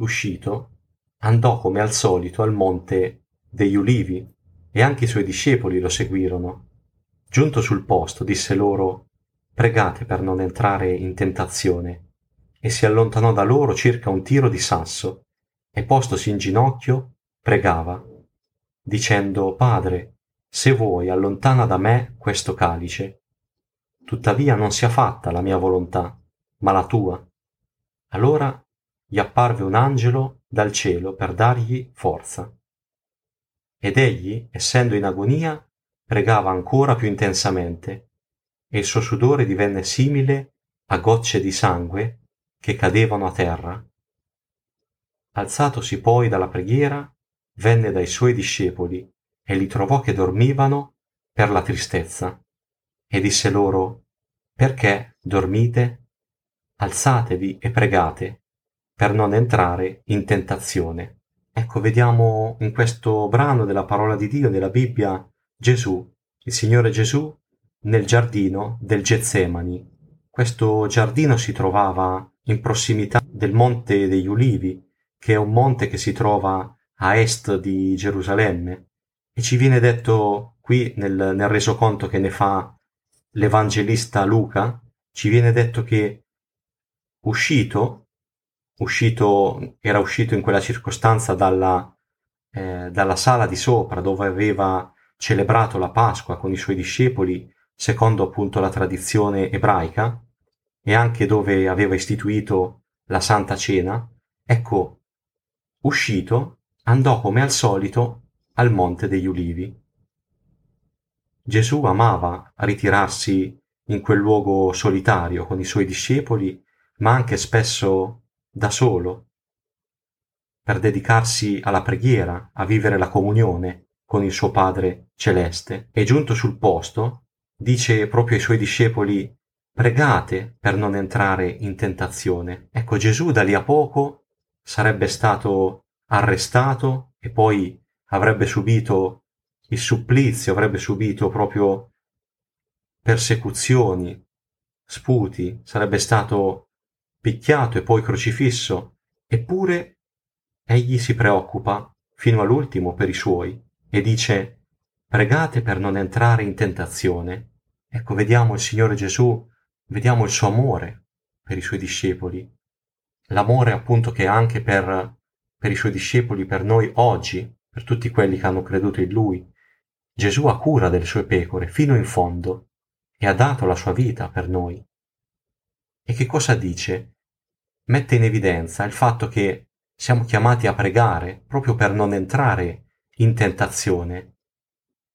Uscito, andò come al solito al monte degli ulivi e anche i suoi discepoli lo seguirono. Giunto sul posto, disse loro Pregate per non entrare in tentazione. E si allontanò da loro circa un tiro di sasso, e postosi in ginocchio, pregava, dicendo Padre, se vuoi, allontana da me questo calice. Tuttavia non sia fatta la mia volontà, ma la tua. Allora gli apparve un angelo dal cielo per dargli forza. Ed egli, essendo in agonia, pregava ancora più intensamente, e il suo sudore divenne simile a gocce di sangue che cadevano a terra. Alzatosi poi dalla preghiera, venne dai suoi discepoli e li trovò che dormivano per la tristezza, e disse loro, Perché dormite? Alzatevi e pregate, per non entrare in tentazione. Ecco, vediamo in questo brano della parola di Dio, nella Bibbia, Gesù, il Signore Gesù, nel giardino del Getsemani. Questo giardino si trovava in prossimità del Monte degli Ulivi, che è un monte che si trova a est di Gerusalemme. E ci viene detto qui nel, nel resoconto che ne fa l'Evangelista Luca, ci viene detto che uscito uscito, era uscito in quella circostanza dalla, eh, dalla sala di sopra dove aveva celebrato la Pasqua con i suoi discepoli, secondo appunto la tradizione ebraica, e anche dove aveva istituito la Santa Cena, ecco, uscito, andò come al solito al Monte degli Ulivi. Gesù amava ritirarsi in quel luogo solitario con i suoi discepoli, ma anche spesso da solo, per dedicarsi alla preghiera, a vivere la comunione con il suo Padre celeste. E giunto sul posto, dice proprio ai suoi discepoli pregate per non entrare in tentazione. Ecco, Gesù da lì a poco sarebbe stato arrestato e poi avrebbe subito il supplizio, avrebbe subito proprio persecuzioni, sputi, sarebbe stato picchiato e poi crocifisso, eppure egli si preoccupa fino all'ultimo per i suoi e dice pregate per non entrare in tentazione. Ecco, vediamo il Signore Gesù, vediamo il suo amore per i suoi discepoli, l'amore appunto che anche per, per i suoi discepoli, per noi oggi, per tutti quelli che hanno creduto in Lui. Gesù ha cura delle sue pecore fino in fondo e ha dato la sua vita per noi. E che cosa dice? Mette in evidenza il fatto che siamo chiamati a pregare proprio per non entrare in tentazione.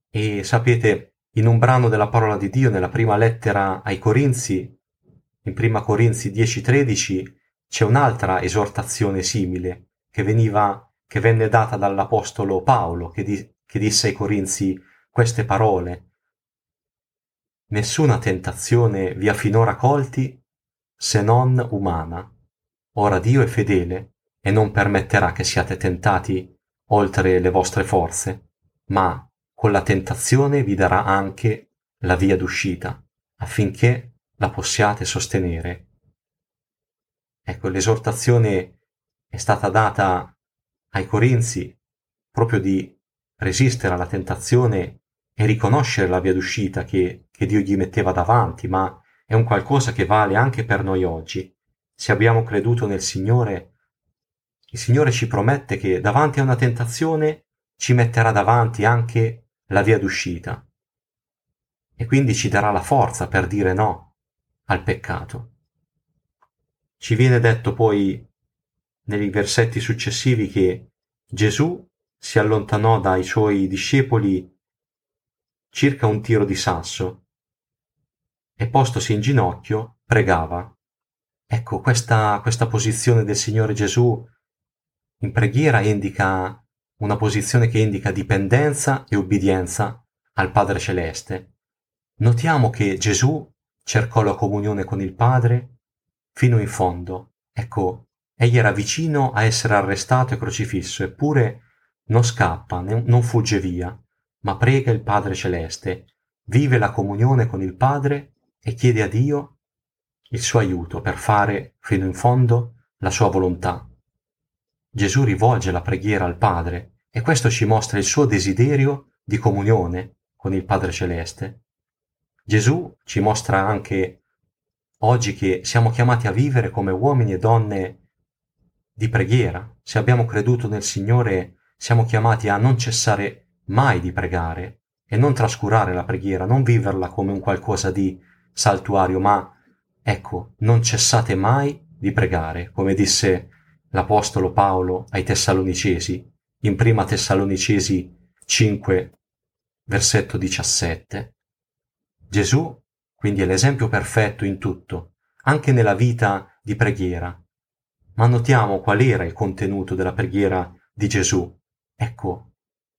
E sapete, in un brano della parola di Dio, nella prima lettera ai Corinzi, in prima Corinzi 10-13, c'è un'altra esortazione simile che veniva, che venne data dall'apostolo Paolo, che, di, che disse ai Corinzi queste parole. Nessuna tentazione vi ha finora colti se non umana. Ora Dio è fedele e non permetterà che siate tentati oltre le vostre forze, ma con la tentazione vi darà anche la via d'uscita, affinché la possiate sostenere. Ecco, l'esortazione è stata data ai Corinzi proprio di resistere alla tentazione e riconoscere la via d'uscita che, che Dio gli metteva davanti, ma è un qualcosa che vale anche per noi oggi. Se abbiamo creduto nel Signore, il Signore ci promette che davanti a una tentazione ci metterà davanti anche la via d'uscita e quindi ci darà la forza per dire no al peccato. Ci viene detto poi nei versetti successivi che Gesù si allontanò dai suoi discepoli circa un tiro di sasso e postosi in ginocchio pregava. Ecco, questa, questa posizione del Signore Gesù in preghiera indica una posizione che indica dipendenza e ubbidienza al Padre Celeste. Notiamo che Gesù cercò la comunione con il Padre fino in fondo. Ecco, egli era vicino a essere arrestato e crocifisso, eppure non scappa, non fugge via, ma prega il Padre Celeste, vive la comunione con il Padre e chiede a Dio il suo aiuto per fare fino in fondo la sua volontà. Gesù rivolge la preghiera al Padre e questo ci mostra il suo desiderio di comunione con il Padre Celeste. Gesù ci mostra anche oggi che siamo chiamati a vivere come uomini e donne di preghiera. Se abbiamo creduto nel Signore, siamo chiamati a non cessare mai di pregare e non trascurare la preghiera, non viverla come un qualcosa di saltuario, ma ecco, non cessate mai di pregare, come disse l'Apostolo Paolo ai Tessalonicesi, in prima Tessalonicesi 5, versetto 17. Gesù quindi è l'esempio perfetto in tutto, anche nella vita di preghiera. Ma notiamo qual era il contenuto della preghiera di Gesù. Ecco,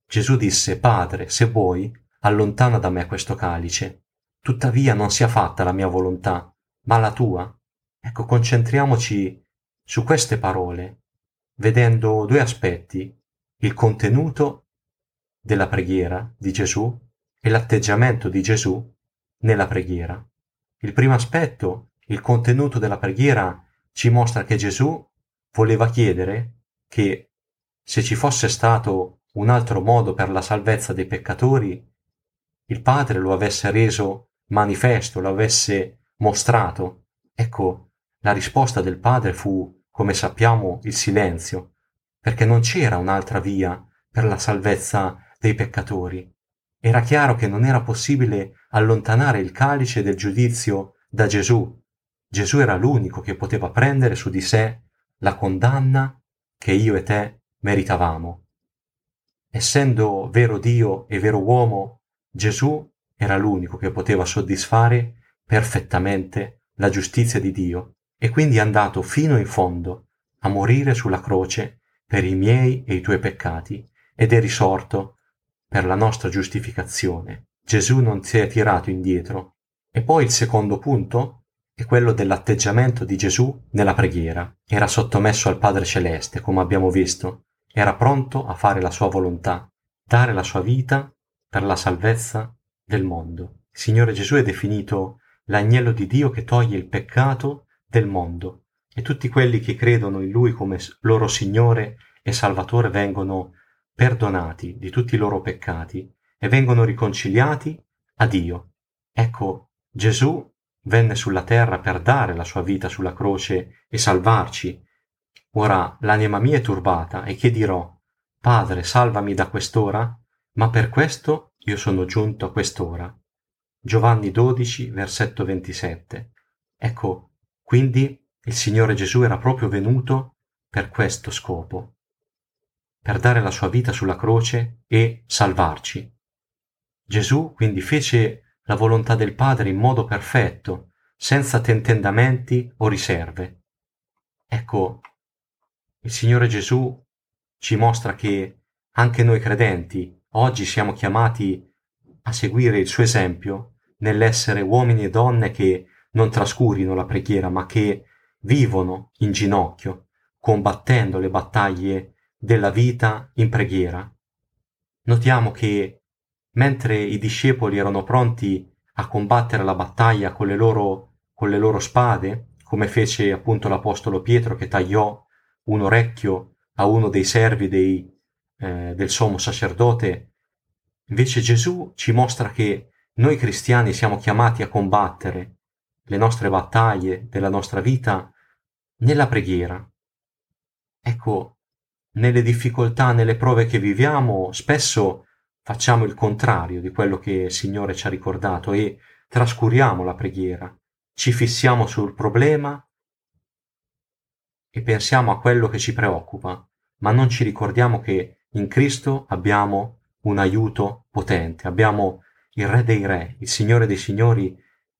Gesù disse, Padre, se vuoi, allontana da me questo calice, tuttavia non sia fatta la mia volontà, ma la tua. Ecco, concentriamoci su queste parole, vedendo due aspetti, il contenuto della preghiera di Gesù e l'atteggiamento di Gesù nella preghiera. Il primo aspetto, il contenuto della preghiera, ci mostra che Gesù voleva chiedere che se ci fosse stato un altro modo per la salvezza dei peccatori, il Padre lo avesse reso manifesto, lo avesse mostrato. Ecco, la risposta del Padre fu, come sappiamo, il silenzio, perché non c'era un'altra via per la salvezza dei peccatori. Era chiaro che non era possibile allontanare il calice del giudizio da Gesù. Gesù era l'unico che poteva prendere su di sé la condanna che io e te meritavamo. Essendo vero Dio e vero uomo, Gesù era l'unico che poteva soddisfare perfettamente la giustizia di Dio e quindi è andato fino in fondo a morire sulla croce per i miei e i tuoi peccati ed è risorto per la nostra giustificazione. Gesù non si è tirato indietro. E poi il secondo punto è quello dell'atteggiamento di Gesù nella preghiera. Era sottomesso al Padre Celeste, come abbiamo visto, era pronto a fare la sua volontà, dare la sua vita per la salvezza del mondo. Il Signore Gesù è definito l'agnello di Dio che toglie il peccato del mondo e tutti quelli che credono in Lui come loro Signore e Salvatore vengono perdonati di tutti i loro peccati e vengono riconciliati a Dio. Ecco, Gesù venne sulla terra per dare la sua vita sulla croce e salvarci. Ora l'anima mia è turbata e che dirò? Padre, salvami da quest'ora? Ma per questo io sono giunto a quest'ora. Giovanni 12, versetto 27. Ecco, quindi il Signore Gesù era proprio venuto per questo scopo per dare la sua vita sulla croce e salvarci. Gesù quindi fece la volontà del Padre in modo perfetto, senza tentendamenti o riserve. Ecco, il Signore Gesù ci mostra che anche noi credenti oggi siamo chiamati a seguire il suo esempio nell'essere uomini e donne che non trascurino la preghiera, ma che vivono in ginocchio, combattendo le battaglie della vita in preghiera. Notiamo che mentre i discepoli erano pronti a combattere la battaglia con le loro, con le loro spade, come fece appunto l'Apostolo Pietro che tagliò un orecchio a uno dei servi dei, eh, del sommo sacerdote, invece Gesù ci mostra che noi cristiani siamo chiamati a combattere le nostre battaglie della nostra vita nella preghiera. Ecco, nelle difficoltà, nelle prove che viviamo, spesso facciamo il contrario di quello che il Signore ci ha ricordato e trascuriamo la preghiera, ci fissiamo sul problema e pensiamo a quello che ci preoccupa, ma non ci ricordiamo che in Cristo abbiamo un aiuto potente, abbiamo il Re dei Re, il Signore dei Signori,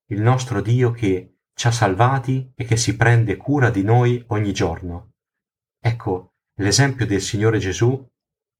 il nostro Dio che ci ha salvati e che si prende cura di noi ogni giorno. Ecco, L'esempio del Signore Gesù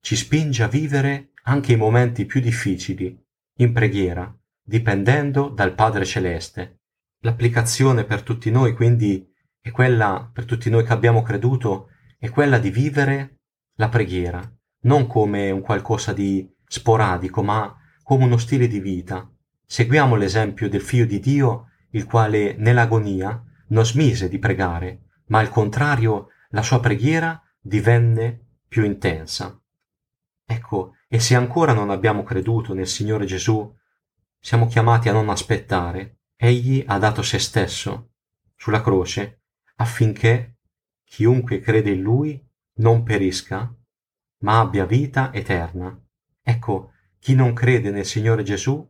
ci spinge a vivere anche i momenti più difficili, in preghiera, dipendendo dal Padre Celeste. L'applicazione per tutti noi quindi è quella, per tutti noi che abbiamo creduto, è quella di vivere la preghiera, non come un qualcosa di sporadico, ma come uno stile di vita. Seguiamo l'esempio del Figlio di Dio, il quale nell'agonia non smise di pregare, ma al contrario la sua preghiera divenne più intensa. Ecco, e se ancora non abbiamo creduto nel Signore Gesù, siamo chiamati a non aspettare. Egli ha dato se stesso sulla croce affinché chiunque crede in Lui non perisca, ma abbia vita eterna. Ecco, chi non crede nel Signore Gesù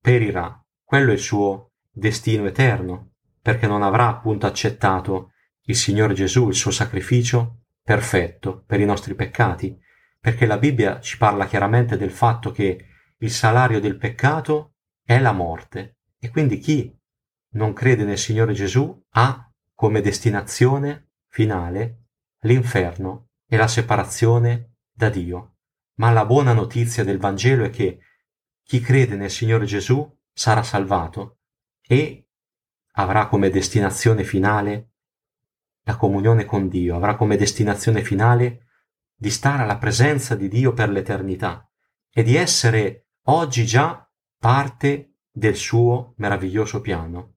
perirà. Quello è il suo destino eterno, perché non avrà appunto accettato il Signore Gesù, il suo sacrificio perfetto per i nostri peccati, perché la Bibbia ci parla chiaramente del fatto che il salario del peccato è la morte e quindi chi non crede nel Signore Gesù ha come destinazione finale l'inferno e la separazione da Dio. Ma la buona notizia del Vangelo è che chi crede nel Signore Gesù sarà salvato e avrà come destinazione finale la comunione con Dio, avrà come destinazione finale di stare alla presenza di Dio per l'eternità e di essere oggi già parte del suo meraviglioso piano.